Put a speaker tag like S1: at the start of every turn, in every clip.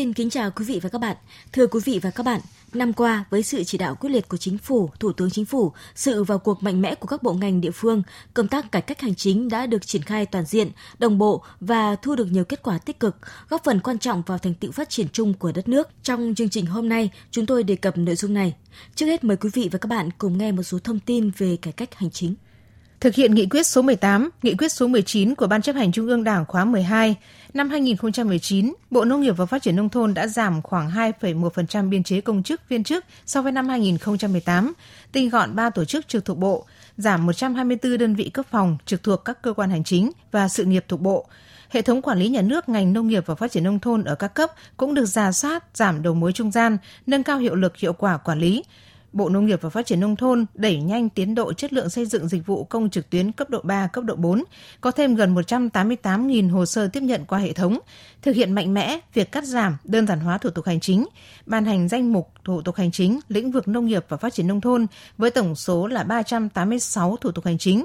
S1: Xin kính chào quý vị và các bạn. Thưa quý vị và các bạn, năm qua với sự chỉ đạo quyết liệt của chính phủ, thủ tướng chính phủ, sự vào cuộc mạnh mẽ của các bộ ngành địa phương, công tác cải cách hành chính đã được triển khai toàn diện, đồng bộ và thu được nhiều kết quả tích cực, góp phần quan trọng vào thành tựu phát triển chung của đất nước. Trong chương trình hôm nay, chúng tôi đề cập nội dung này. Trước hết mời quý vị và các bạn cùng nghe một số thông tin về cải cách hành chính.
S2: Thực hiện nghị quyết số 18, nghị quyết số 19 của Ban chấp hành Trung ương Đảng khóa 12, năm 2019, Bộ Nông nghiệp và Phát triển Nông thôn đã giảm khoảng 2,1% biên chế công chức viên chức so với năm 2018, tinh gọn 3 tổ chức trực thuộc Bộ, giảm 124 đơn vị cấp phòng trực thuộc các cơ quan hành chính và sự nghiệp thuộc Bộ. Hệ thống quản lý nhà nước ngành nông nghiệp và phát triển nông thôn ở các cấp cũng được giả soát, giảm đầu mối trung gian, nâng cao hiệu lực hiệu quả quản lý. Bộ Nông nghiệp và Phát triển Nông thôn đẩy nhanh tiến độ chất lượng xây dựng dịch vụ công trực tuyến cấp độ 3, cấp độ 4, có thêm gần 188.000 hồ sơ tiếp nhận qua hệ thống, thực hiện mạnh mẽ việc cắt giảm, đơn giản hóa thủ tục hành chính, ban hành danh mục thủ tục hành chính lĩnh vực nông nghiệp và phát triển nông thôn với tổng số là 386 thủ tục hành chính.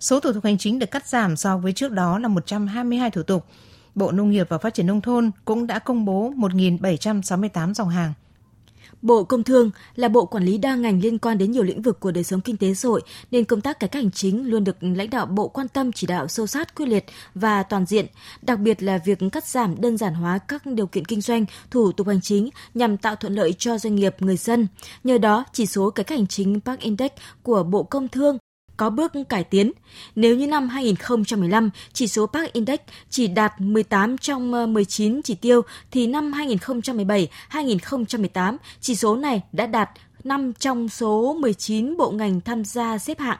S2: Số thủ tục hành chính được cắt giảm so với trước đó là 122 thủ tục. Bộ Nông nghiệp và Phát triển Nông thôn cũng đã công bố 1.768 dòng hàng.
S1: Bộ Công Thương là bộ quản lý đa ngành liên quan đến nhiều lĩnh vực của đời sống kinh tế xã hội nên công tác cải cách hành chính luôn được lãnh đạo bộ quan tâm chỉ đạo sâu sát quyết liệt và toàn diện, đặc biệt là việc cắt giảm đơn giản hóa các điều kiện kinh doanh, thủ tục hành chính nhằm tạo thuận lợi cho doanh nghiệp, người dân. Nhờ đó, chỉ số cải cách hành chính Park Index của Bộ Công Thương có bước cải tiến. Nếu như năm 2015, chỉ số PAC Index chỉ đạt 18 trong ờ, 19 chỉ tiêu, thì năm 2017-2018, chỉ số này đã đạt 5 trong số 19 bộ ngành tham gia xếp hạng.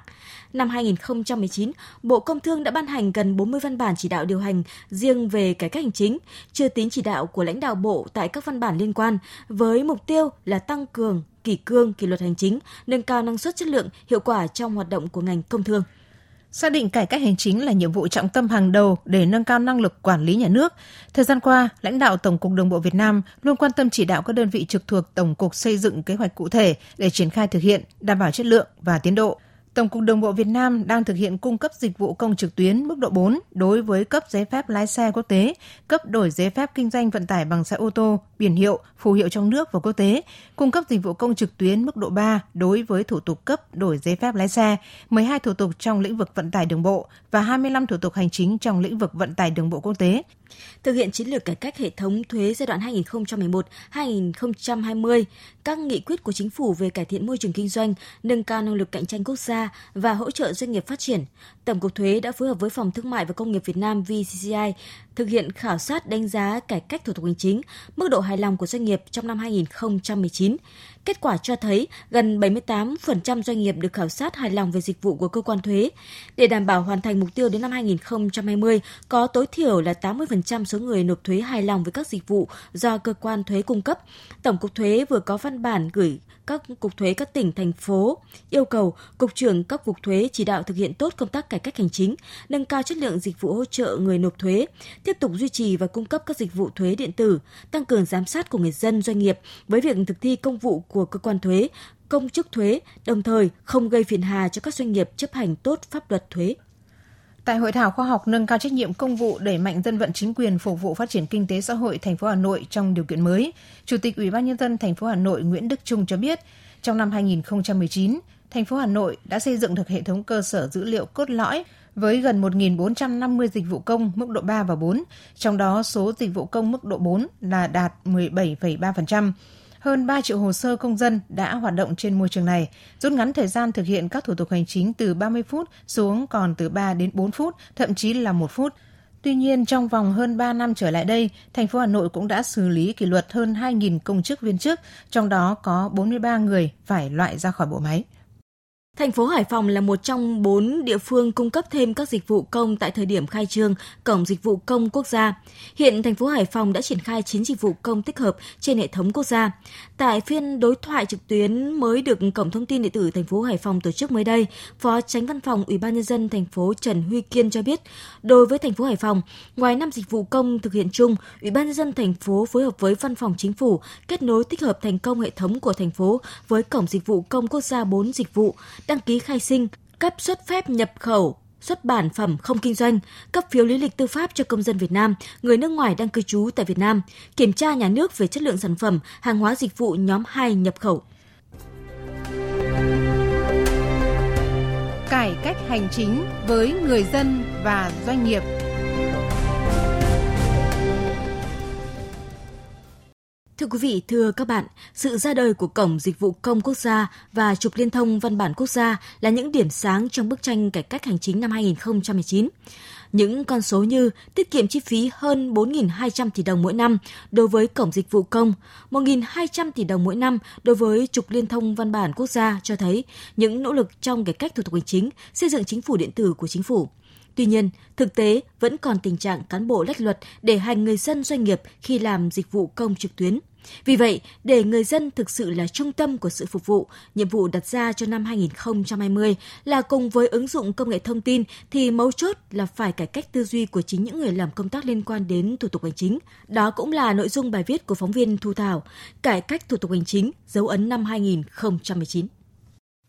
S1: Năm 2019, Bộ Công Thương đã ban hành gần 40 văn bản chỉ đạo điều hành riêng về cải cách hành chính, chưa tính chỉ đạo của lãnh đạo Bộ tại các văn bản liên quan, với mục tiêu là tăng cường kỷ cương, kỷ luật hành chính, nâng cao năng suất chất lượng, hiệu quả trong hoạt động của ngành công thương.
S2: Xác định cải cách hành chính là nhiệm vụ trọng tâm hàng đầu để nâng cao năng lực quản lý nhà nước. Thời gian qua, lãnh đạo Tổng cục Đường bộ Việt Nam luôn quan tâm chỉ đạo các đơn vị trực thuộc Tổng cục xây dựng kế hoạch cụ thể để triển khai thực hiện, đảm bảo chất lượng và tiến độ. Tổng cục Đường bộ Việt Nam đang thực hiện cung cấp dịch vụ công trực tuyến mức độ 4 đối với cấp giấy phép lái xe quốc tế, cấp đổi giấy phép kinh doanh vận tải bằng xe ô tô, biển hiệu, phù hiệu trong nước và quốc tế, cung cấp dịch vụ công trực tuyến mức độ 3 đối với thủ tục cấp đổi giấy phép lái xe, 12 thủ tục trong lĩnh vực vận tải đường bộ và 25 thủ tục hành chính trong lĩnh vực vận tải đường bộ quốc tế.
S1: Thực hiện chiến lược cải cách hệ thống thuế giai đoạn 2011-2020, các nghị quyết của chính phủ về cải thiện môi trường kinh doanh, nâng cao năng lực cạnh tranh quốc gia và hỗ trợ doanh nghiệp phát triển, Tổng cục Thuế đã phối hợp với Phòng Thương mại và Công nghiệp Việt Nam VCCI thực hiện khảo sát đánh giá cải cách thủ tục hành chính, mức độ hài lòng của doanh nghiệp trong năm 2019. Kết quả cho thấy gần 78% doanh nghiệp được khảo sát hài lòng về dịch vụ của cơ quan thuế. Để đảm bảo hoàn thành mục tiêu đến năm 2020, có tối thiểu là 80% số người nộp thuế hài lòng với các dịch vụ do cơ quan thuế cung cấp. Tổng cục thuế vừa có văn bản gửi các cục thuế các tỉnh thành phố yêu cầu cục trưởng các cục thuế chỉ đạo thực hiện tốt công tác cải cách hành chính, nâng cao chất lượng dịch vụ hỗ trợ người nộp thuế, tiếp tục duy trì và cung cấp các dịch vụ thuế điện tử, tăng cường giám sát của người dân doanh nghiệp với việc thực thi công vụ của cơ quan thuế, công chức thuế, đồng thời không gây phiền hà cho các doanh nghiệp chấp hành tốt pháp luật thuế.
S2: Tại hội thảo khoa học nâng cao trách nhiệm công vụ đẩy mạnh dân vận chính quyền phục vụ phát triển kinh tế xã hội thành phố Hà Nội trong điều kiện mới, Chủ tịch Ủy ban nhân dân thành phố Hà Nội Nguyễn Đức Trung cho biết, trong năm 2019, thành phố Hà Nội đã xây dựng được hệ thống cơ sở dữ liệu cốt lõi với gần 1.450 dịch vụ công mức độ 3 và 4, trong đó số dịch vụ công mức độ 4 là đạt 17,3%. Hơn 3 triệu hồ sơ công dân đã hoạt động trên môi trường này, rút ngắn thời gian thực hiện các thủ tục hành chính từ 30 phút xuống còn từ 3 đến 4 phút, thậm chí là 1 phút. Tuy nhiên, trong vòng hơn 3 năm trở lại đây, thành phố Hà Nội cũng đã xử lý kỷ luật hơn 2.000 công chức viên chức, trong đó có 43 người phải loại ra khỏi bộ máy.
S1: Thành phố Hải Phòng là một trong bốn địa phương cung cấp thêm các dịch vụ công tại thời điểm khai trương Cổng Dịch vụ Công Quốc gia. Hiện thành phố Hải Phòng đã triển khai 9 dịch vụ công tích hợp trên hệ thống quốc gia. Tại phiên đối thoại trực tuyến mới được Cổng Thông tin điện tử thành phố Hải Phòng tổ chức mới đây, Phó Tránh Văn phòng Ủy ban nhân dân thành phố Trần Huy Kiên cho biết, đối với thành phố Hải Phòng, ngoài năm dịch vụ công thực hiện chung, Ủy ban nhân dân thành phố phối hợp với Văn phòng Chính phủ kết nối tích hợp thành công hệ thống của thành phố với Cổng Dịch vụ Công Quốc gia 4 dịch vụ đăng ký khai sinh, cấp xuất phép nhập khẩu, xuất bản phẩm không kinh doanh, cấp phiếu lý lịch tư pháp cho công dân Việt Nam, người nước ngoài đang cư trú tại Việt Nam, kiểm tra nhà nước về chất lượng sản phẩm, hàng hóa dịch vụ nhóm 2 nhập khẩu.
S2: Cải cách hành chính với người dân và doanh nghiệp –
S1: Thưa quý vị, thưa các bạn, sự ra đời của Cổng Dịch vụ Công Quốc gia và Trục Liên thông Văn bản Quốc gia là những điểm sáng trong bức tranh cải cách hành chính năm 2019. Những con số như tiết kiệm chi phí hơn 4.200 tỷ đồng mỗi năm đối với Cổng Dịch vụ Công, 1.200 tỷ đồng mỗi năm đối với Trục Liên thông Văn bản Quốc gia cho thấy những nỗ lực trong cải cách thủ tục hành chính, xây dựng chính phủ điện tử của chính phủ. Tuy nhiên, thực tế vẫn còn tình trạng cán bộ lách luật để hành người dân doanh nghiệp khi làm dịch vụ công trực tuyến. Vì vậy, để người dân thực sự là trung tâm của sự phục vụ, nhiệm vụ đặt ra cho năm 2020 là cùng với ứng dụng công nghệ thông tin thì mấu chốt là phải cải cách tư duy của chính những người làm công tác liên quan đến thủ tục hành chính. Đó cũng là nội dung bài viết của phóng viên Thu Thảo, Cải cách thủ tục hành chính, dấu ấn năm 2019.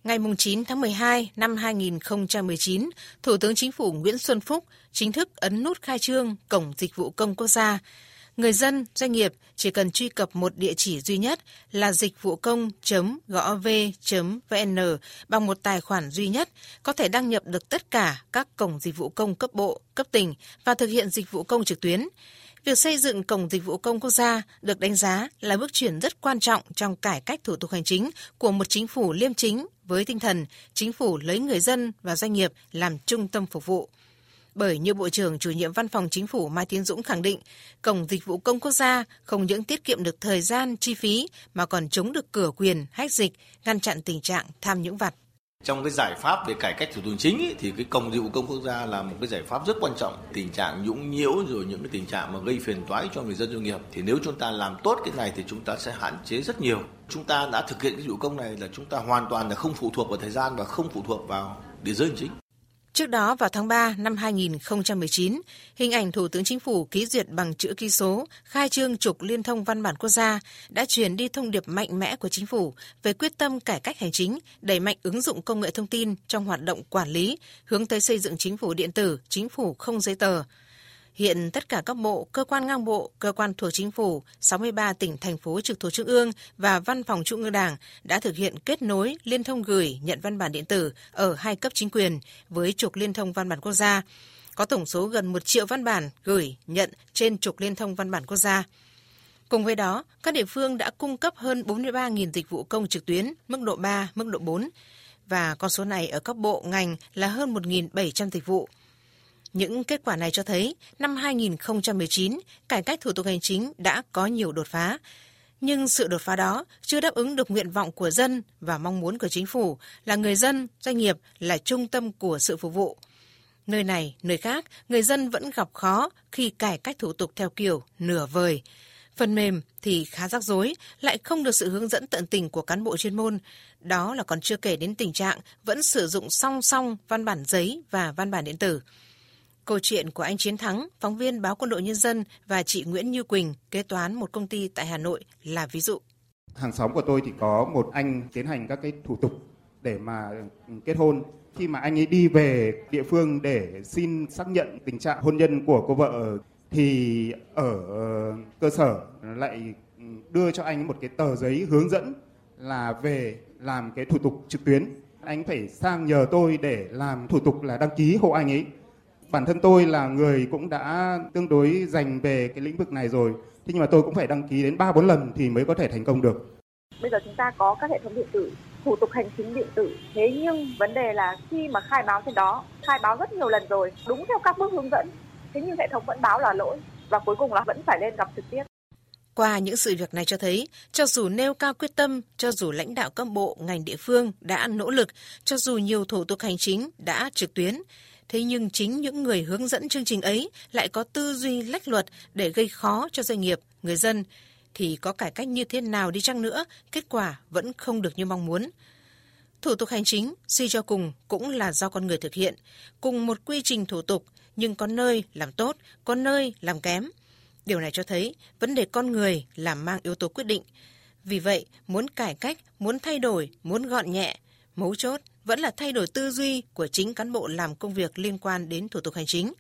S2: Ngày 9 tháng 12 năm 2019, Thủ tướng Chính phủ Nguyễn Xuân Phúc chính thức ấn nút khai trương Cổng Dịch vụ Công Quốc gia. Người dân, doanh nghiệp chỉ cần truy cập một địa chỉ duy nhất là dịch vụ công.gov.vn bằng một tài khoản duy nhất, có thể đăng nhập được tất cả các cổng dịch vụ công cấp bộ, cấp tỉnh và thực hiện dịch vụ công trực tuyến. Việc xây dựng Cổng Dịch vụ Công Quốc gia được đánh giá là bước chuyển rất quan trọng trong cải cách thủ tục hành chính của một chính phủ liêm chính với tinh thần chính phủ lấy người dân và doanh nghiệp làm trung tâm phục vụ. Bởi như Bộ trưởng chủ nhiệm Văn phòng Chính phủ Mai Tiến Dũng khẳng định, Cổng Dịch vụ Công Quốc gia không những tiết kiệm được thời gian, chi phí mà còn chống được cửa quyền, hách dịch, ngăn chặn tình trạng tham nhũng vặt.
S3: Trong cái giải pháp về cải cách thủ tục chính ý, thì cái cổng dịch vụ công quốc gia là một cái giải pháp rất quan trọng. Tình trạng nhũng nhiễu rồi những cái tình trạng mà gây phiền toái cho người dân doanh nghiệp thì nếu chúng ta làm tốt cái này thì chúng ta sẽ hạn chế rất nhiều. Chúng ta đã thực hiện cái dịch vụ công này là chúng ta hoàn toàn là không phụ thuộc vào thời gian và không phụ thuộc vào địa giới hành chính.
S2: Trước đó vào tháng 3 năm 2019, hình ảnh Thủ tướng Chính phủ ký duyệt bằng chữ ký số khai trương trục liên thông văn bản quốc gia đã truyền đi thông điệp mạnh mẽ của Chính phủ về quyết tâm cải cách hành chính, đẩy mạnh ứng dụng công nghệ thông tin trong hoạt động quản lý, hướng tới xây dựng chính phủ điện tử, chính phủ không giấy tờ. Hiện tất cả các bộ, cơ quan ngang bộ, cơ quan thuộc chính phủ, 63 tỉnh, thành phố trực thuộc trung ương và văn phòng trung ương đảng đã thực hiện kết nối liên thông gửi nhận văn bản điện tử ở hai cấp chính quyền với trục liên thông văn bản quốc gia. Có tổng số gần 1 triệu văn bản gửi, nhận trên trục liên thông văn bản quốc gia. Cùng với đó, các địa phương đã cung cấp hơn 43.000 dịch vụ công trực tuyến mức độ 3, mức độ 4 và con số này ở các bộ ngành là hơn 1.700 dịch vụ. Những kết quả này cho thấy năm 2019, cải cách thủ tục hành chính đã có nhiều đột phá. Nhưng sự đột phá đó chưa đáp ứng được nguyện vọng của dân và mong muốn của chính phủ là người dân, doanh nghiệp là trung tâm của sự phục vụ. Nơi này, nơi khác, người dân vẫn gặp khó khi cải cách thủ tục theo kiểu nửa vời. Phần mềm thì khá rắc rối, lại không được sự hướng dẫn tận tình của cán bộ chuyên môn. Đó là còn chưa kể đến tình trạng vẫn sử dụng song song văn bản giấy và văn bản điện tử. Câu chuyện của anh Chiến Thắng, phóng viên báo Quân đội Nhân dân và chị Nguyễn Như Quỳnh, kế toán một công ty tại Hà Nội là ví dụ.
S4: Hàng xóm của tôi thì có một anh tiến hành các cái thủ tục để mà kết hôn. Khi mà anh ấy đi về địa phương để xin xác nhận tình trạng hôn nhân của cô vợ thì ở ờ, cơ sở lại đưa cho anh một cái tờ giấy hướng dẫn là về làm cái thủ tục trực tuyến. Anh phải sang nhờ tôi để làm thủ tục là đăng ký hộ anh ấy bản thân tôi là người cũng đã tương đối dành về cái lĩnh vực này rồi. Thế nhưng mà tôi cũng phải đăng ký đến ba bốn lần thì mới có thể thành công được.
S5: Bây giờ chúng ta có các hệ thống điện tử thủ tục hành chính điện tử. Thế nhưng vấn đề là khi mà khai báo trên đó khai báo rất nhiều lần rồi đúng theo các bước hướng dẫn. Thế nhưng hệ thống vẫn báo là lỗi và cuối cùng là vẫn phải lên gặp trực tiếp.
S2: Qua những sự việc này cho thấy, cho dù nêu cao quyết tâm, cho dù lãnh đạo các bộ, ngành địa phương đã nỗ lực, cho dù nhiều thủ tục hành chính đã trực tuyến, thế nhưng chính những người hướng dẫn chương trình ấy lại có tư duy lách luật để gây khó cho doanh nghiệp, người dân, thì có cải cách như thế nào đi chăng nữa, kết quả vẫn không được như mong muốn. Thủ tục hành chính, suy cho cùng, cũng là do con người thực hiện. Cùng một quy trình thủ tục, nhưng có nơi làm tốt, có nơi làm kém. Điều này cho thấy vấn đề con người là mang yếu tố quyết định. Vì vậy, muốn cải cách, muốn thay đổi, muốn gọn nhẹ, mấu chốt vẫn là thay đổi tư duy của chính cán bộ làm công việc liên quan đến thủ tục hành chính.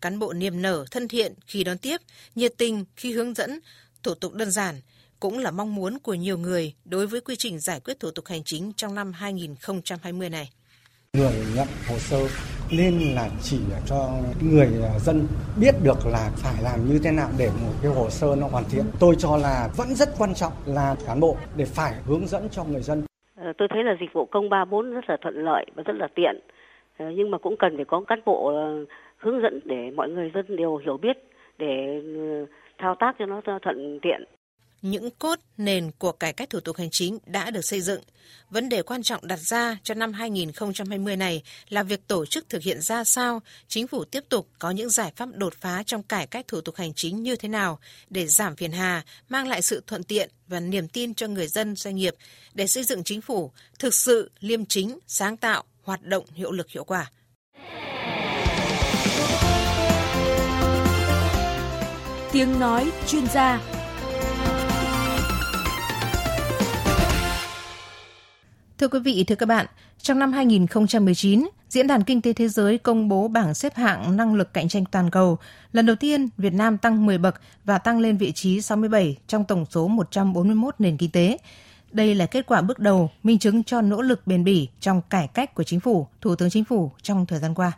S2: Cán bộ niềm nở, thân thiện khi đón tiếp, nhiệt tình khi hướng dẫn, thủ tục đơn giản cũng là mong muốn của nhiều người đối với quy trình giải quyết thủ tục hành chính trong năm 2020 này.
S6: Người nhận hồ sơ nên là chỉ cho người à, dân biết được là phải làm như thế nào để một cái hồ sơ nó hoàn thiện. Tôi cho là vẫn rất quan trọng là cán bộ để phải hướng dẫn cho người dân.
S7: Ờ, tôi thấy là dịch vụ công 34 rất là thuận lợi và rất là tiện. Ờ, nhưng mà cũng cần phải có cán bộ ờ, hướng dẫn để mọi người dân đều hiểu biết, để ừ, thao tác cho nó thuận tiện
S2: những cốt nền của cải cách thủ tục hành chính đã được xây dựng. Vấn đề quan trọng đặt ra cho năm 2020 này là việc tổ chức thực hiện ra sao, chính phủ tiếp tục có những giải pháp đột phá trong cải cách thủ tục hành chính như thế nào để giảm phiền hà, mang lại sự thuận tiện và niềm tin cho người dân doanh nghiệp để xây dựng chính phủ thực sự liêm chính, sáng tạo, hoạt động hiệu lực hiệu quả.
S1: Tiếng nói chuyên gia
S2: Thưa quý vị, thưa các bạn, trong năm 2019, Diễn đàn Kinh tế Thế giới công bố bảng xếp hạng năng lực cạnh tranh toàn cầu. Lần đầu tiên, Việt Nam tăng 10 bậc và tăng lên vị trí 67 trong tổng số 141 nền kinh tế. Đây là kết quả bước đầu minh chứng cho nỗ lực bền bỉ trong cải cách của chính phủ, Thủ tướng Chính phủ trong thời gian qua.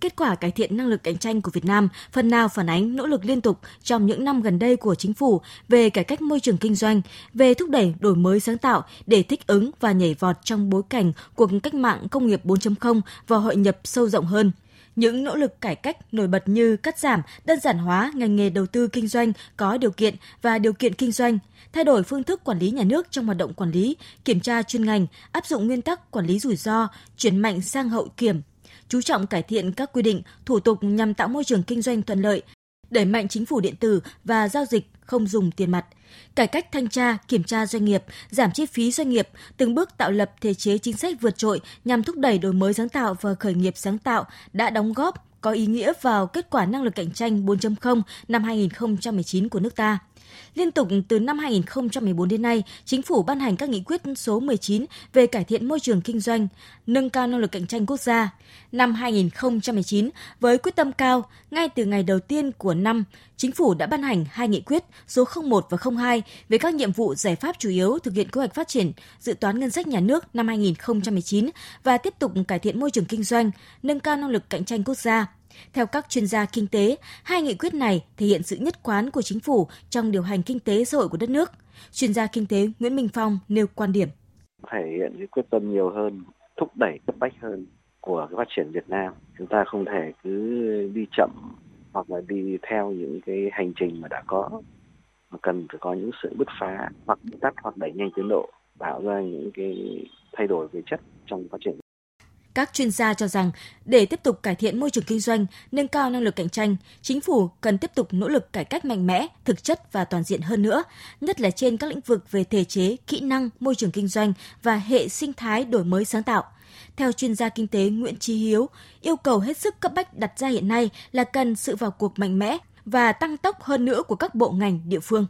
S1: Kết quả cải thiện năng lực cạnh tranh của Việt Nam phần nào phản ánh nỗ lực liên tục trong những năm gần đây của chính phủ về cải cách môi trường kinh doanh, về thúc đẩy đổi mới sáng tạo để thích ứng và nhảy vọt trong bối cảnh cuộc cách mạng công nghiệp 4.0 và hội nhập sâu rộng hơn. Những nỗ lực cải cách nổi bật như cắt giảm, đơn giản hóa ngành nghề đầu tư kinh doanh có điều kiện và điều kiện kinh doanh, thay đổi phương thức quản lý nhà nước trong hoạt động quản lý, kiểm tra chuyên ngành, áp dụng nguyên tắc quản lý rủi ro, chuyển mạnh sang hậu kiểm, chú trọng cải thiện các quy định, thủ tục nhằm tạo môi trường kinh doanh thuận lợi, đẩy mạnh chính phủ điện tử và giao dịch không dùng tiền mặt, cải cách thanh tra, kiểm tra doanh nghiệp, giảm chi phí doanh nghiệp, từng bước tạo lập thể chế chính sách vượt trội nhằm thúc đẩy đổi mới sáng tạo và khởi nghiệp sáng tạo đã đóng góp có ý nghĩa vào kết quả năng lực cạnh tranh 4.0 năm 2019 của nước ta. Liên tục từ năm 2014 đến nay, chính phủ ban hành các nghị quyết số 19 về cải thiện môi trường kinh doanh, nâng cao năng lực cạnh tranh quốc gia. Năm 2019, với quyết tâm cao, ngay từ ngày đầu tiên của năm, chính phủ đã ban hành hai nghị quyết số 01 và 02 về các nhiệm vụ giải pháp chủ yếu thực hiện kế hoạch phát triển, dự toán ngân sách nhà nước năm 2019 và tiếp tục cải thiện môi trường kinh doanh, nâng cao năng lực cạnh tranh quốc gia. Theo các chuyên gia kinh tế, hai nghị quyết này thể hiện sự nhất quán của chính phủ trong điều hành kinh tế xã hội của đất nước. Chuyên gia kinh tế Nguyễn Minh Phong nêu quan điểm.
S8: Thể hiện cái quyết tâm nhiều hơn, thúc đẩy cấp bách hơn của cái phát triển Việt Nam. Chúng ta không thể cứ đi chậm hoặc là đi theo những cái hành trình mà đã có mà cần phải có những sự bứt phá hoặc tắt hoặc đẩy nhanh tiến độ tạo ra những cái thay đổi về chất trong phát triển
S1: các chuyên gia cho rằng để tiếp tục cải thiện môi trường kinh doanh, nâng cao năng lực cạnh tranh, chính phủ cần tiếp tục nỗ lực cải cách mạnh mẽ, thực chất và toàn diện hơn nữa, nhất là trên các lĩnh vực về thể chế, kỹ năng, môi trường kinh doanh và hệ sinh thái đổi mới sáng tạo. Theo chuyên gia kinh tế Nguyễn Trí Hiếu, yêu cầu hết sức cấp bách đặt ra hiện nay là cần sự vào cuộc mạnh mẽ và tăng tốc hơn nữa của các bộ ngành địa phương.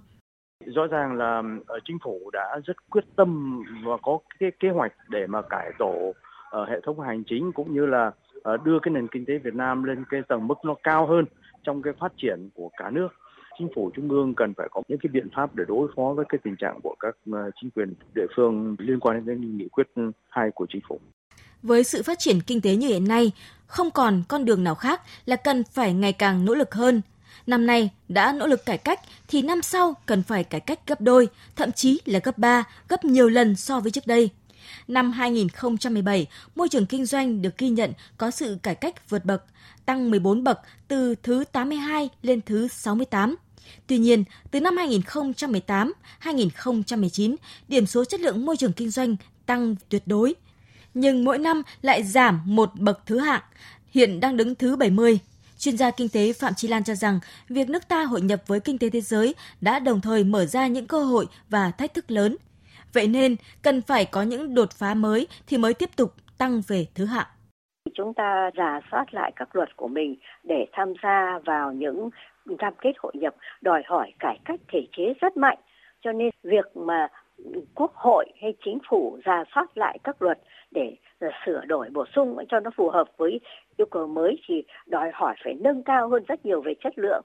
S9: Rõ ràng là ờ, chính phủ đã rất quyết tâm và có cái kế hoạch để mà cải tổ ở hệ thống hành chính cũng như là ờ, đưa cái nền kinh tế Việt Nam lên cái tầng mức nó cao hơn trong cái phát triển của cả nước chính phủ trung ương cần phải có những cái biện pháp để đối phó với cái tình trạng của các ờ, chính quyền địa phương liên quan đến nghị quyết hai của chính phủ.
S1: Với sự phát triển kinh tế như hiện nay, không còn con đường nào khác là cần phải ngày càng nỗ lực hơn. Năm nay đã nỗ lực cải cách thì năm sau cần phải cải cách gấp đôi, thậm chí là gấp 3, gấp nhiều lần so với trước đây. Năm 2017, môi trường kinh doanh được ghi nhận có sự cải cách vượt bậc, tăng 14 bậc từ thứ 82 lên thứ 68. Tuy nhiên, từ năm 2018-2019, điểm số chất lượng môi trường kinh doanh tăng tuyệt đối, nhưng mỗi năm lại giảm một bậc thứ hạng, hiện đang đứng thứ 70. Chuyên gia kinh tế Phạm Chi Lan cho rằng, việc nước ta hội nhập với kinh tế thế giới đã đồng thời mở ra những cơ hội và thách thức lớn. Vậy nên, cần phải có những đột phá mới thì mới tiếp tục tăng về thứ hạng.
S10: Chúng ta rà soát lại các luật của mình để tham gia vào những cam kết hội nhập đòi hỏi cải cách thể chế rất mạnh. Cho nên việc mà quốc hội hay chính phủ rà soát lại các luật để sửa đổi bổ sung cho nó phù hợp với yêu cầu mới thì đòi hỏi phải nâng cao hơn rất nhiều về chất lượng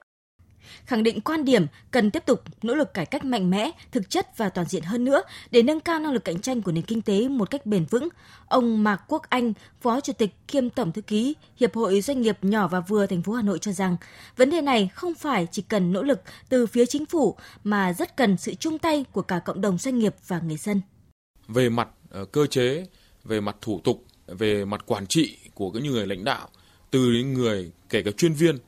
S1: khẳng định quan điểm cần tiếp tục nỗ lực cải cách mạnh mẽ, thực chất và toàn diện hơn nữa để nâng cao năng lực cạnh tranh của nền kinh tế một cách bền vững. Ông Mạc Quốc Anh, Phó Chủ tịch kiêm Tổng thư ký Hiệp hội Doanh nghiệp nhỏ và vừa thành phố Hà Nội cho rằng, vấn đề này không phải chỉ cần nỗ lực từ phía chính phủ mà rất cần sự chung tay của cả cộng đồng doanh nghiệp và người dân.
S11: Về mặt ờ, cơ chế, về mặt thủ tục, về mặt quản trị của những người lãnh đạo, từ những người kể cả chuyên viên,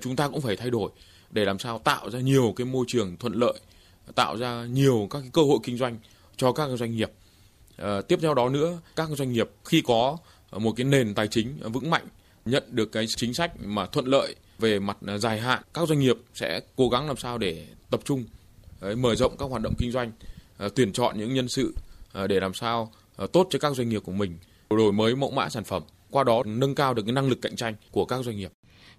S11: chúng ta cũng phải thay đổi để làm sao tạo ra nhiều cái môi trường thuận lợi, tạo ra nhiều các cái cơ hội kinh doanh cho các doanh nghiệp. À, tiếp theo đó nữa, các doanh nghiệp khi có một cái nền tài chính vững mạnh, nhận được cái chính sách mà thuận lợi về mặt dài hạn, các doanh nghiệp sẽ cố gắng làm sao để tập trung đấy, mở rộng các hoạt động kinh doanh, à, tuyển chọn những nhân sự à, để làm sao à, tốt cho các doanh nghiệp của mình, đổi mới mẫu mã sản phẩm, qua đó nâng cao được cái năng lực cạnh tranh của các doanh nghiệp.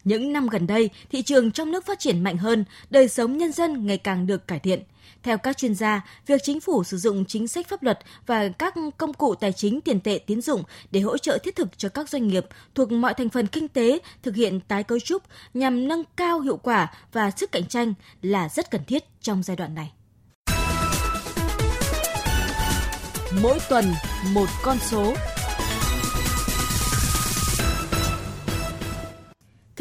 S1: Những năm gần đây, thị trường trong nước phát triển mạnh hơn, đời sống nhân dân ngày càng được cải thiện. Theo các chuyên gia, việc chính phủ sử dụng chính sách pháp luật và các công cụ tài chính tiền tệ tín dụng để hỗ trợ thiết thực cho các doanh nghiệp thuộc mọi thành phần kinh tế thực hiện tái cấu trúc nhằm nâng cao hiệu quả và sức cạnh tranh là rất cần thiết trong giai đoạn này. Mỗi tuần một con số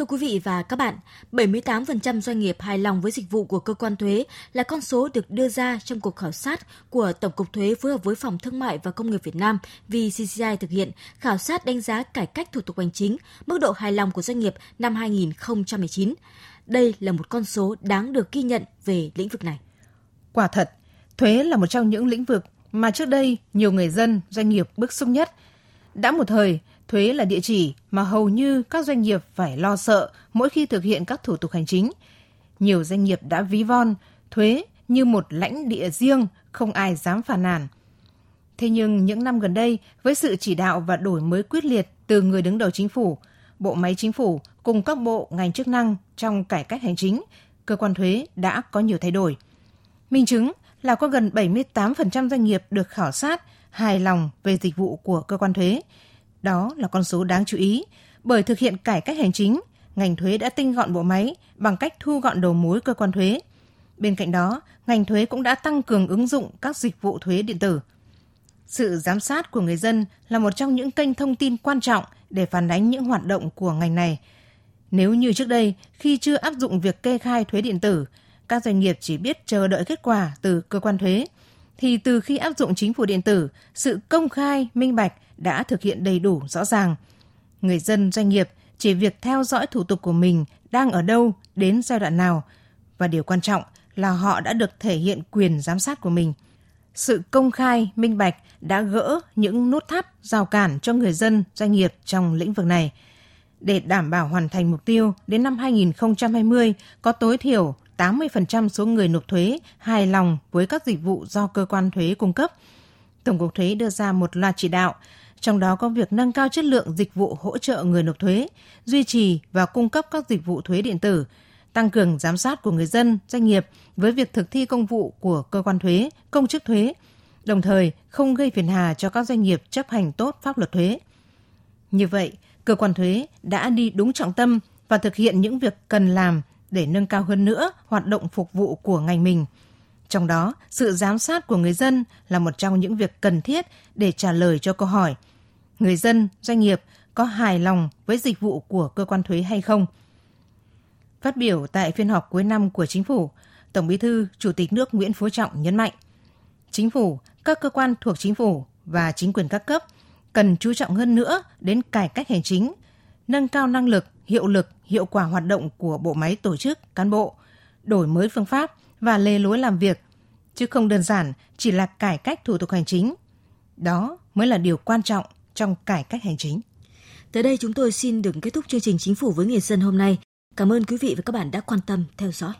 S1: Thưa quý vị và các bạn, 78% doanh nghiệp hài lòng với dịch vụ của cơ quan thuế là con số được đưa ra trong cuộc khảo sát của Tổng cục Thuế phối hợp với Phòng Thương mại và Công nghiệp Việt Nam VCCI thực hiện khảo sát đánh giá cải cách thủ tục hành chính, mức độ hài lòng của doanh nghiệp năm 2019. Đây là một con số đáng được ghi nhận về lĩnh vực này.
S2: Quả thật, thuế là một trong những lĩnh vực mà trước đây nhiều người dân, doanh nghiệp bức xúc nhất. Đã một thời, thuế là địa chỉ mà hầu như các doanh nghiệp phải lo sợ mỗi khi thực hiện các thủ tục hành chính. Nhiều doanh nghiệp đã ví von thuế như một lãnh địa riêng, không ai dám phàn nàn. Thế nhưng những năm gần đây, với sự chỉ đạo và đổi mới quyết liệt từ người đứng đầu chính phủ, bộ máy chính phủ cùng các bộ ngành chức năng trong cải cách hành chính, cơ quan thuế đã có nhiều thay đổi. Minh chứng là có gần 78% doanh nghiệp được khảo sát hài lòng về dịch vụ của cơ quan thuế, đó là con số đáng chú ý, bởi thực hiện cải cách hành chính, ngành thuế đã tinh gọn bộ máy bằng cách thu gọn đầu mối cơ quan thuế. Bên cạnh đó, ngành thuế cũng đã tăng cường ứng dụng các dịch vụ thuế điện tử. Sự giám sát của người dân là một trong những kênh thông tin quan trọng để phản ánh những hoạt động của ngành này. Nếu như trước đây, khi chưa áp dụng việc kê khai thuế điện tử, các doanh nghiệp chỉ biết chờ đợi kết quả từ cơ quan thuế, thì từ khi áp dụng chính phủ điện tử, sự công khai, minh bạch đã thực hiện đầy đủ rõ ràng. Người dân doanh nghiệp chỉ việc theo dõi thủ tục của mình đang ở đâu đến giai đoạn nào và điều quan trọng là họ đã được thể hiện quyền giám sát của mình. Sự công khai, minh bạch đã gỡ những nút thắt, rào cản cho người dân, doanh nghiệp trong lĩnh vực này. Để đảm bảo hoàn thành mục tiêu, đến năm 2020 có tối thiểu 80% số người nộp thuế hài lòng với các dịch vụ do cơ quan thuế cung cấp. Tổng cục thuế đưa ra một loạt chỉ đạo, trong đó có việc nâng cao chất lượng dịch vụ hỗ trợ người nộp thuế, duy trì và cung cấp các dịch vụ thuế điện tử, tăng cường giám sát của người dân, doanh nghiệp với việc thực thi công vụ của cơ quan thuế, công chức thuế, đồng thời không gây phiền hà cho các doanh nghiệp chấp hành tốt pháp luật thuế. Như vậy, cơ quan thuế đã đi đúng trọng tâm và thực hiện những việc cần làm để nâng cao hơn nữa hoạt động phục vụ của ngành mình. Trong đó, sự giám sát của người dân là một trong những việc cần thiết để trả lời cho câu hỏi người dân, doanh nghiệp có hài lòng với dịch vụ của cơ quan thuế hay không. Phát biểu tại phiên họp cuối năm của chính phủ, Tổng Bí thư Chủ tịch nước Nguyễn Phú Trọng nhấn mạnh, chính phủ, các cơ quan thuộc chính phủ và chính quyền các cấp cần chú trọng hơn nữa đến cải cách hành chính, nâng cao năng lực, hiệu lực, hiệu quả hoạt động của bộ máy tổ chức, cán bộ, đổi mới phương pháp và lề lối làm việc, chứ không đơn giản chỉ là cải cách thủ tục hành chính. Đó mới là điều quan trọng trong cải cách hành chính.
S1: Tới đây chúng tôi xin được kết thúc chương trình Chính phủ với người dân hôm nay. Cảm ơn quý vị và các bạn đã quan tâm theo dõi.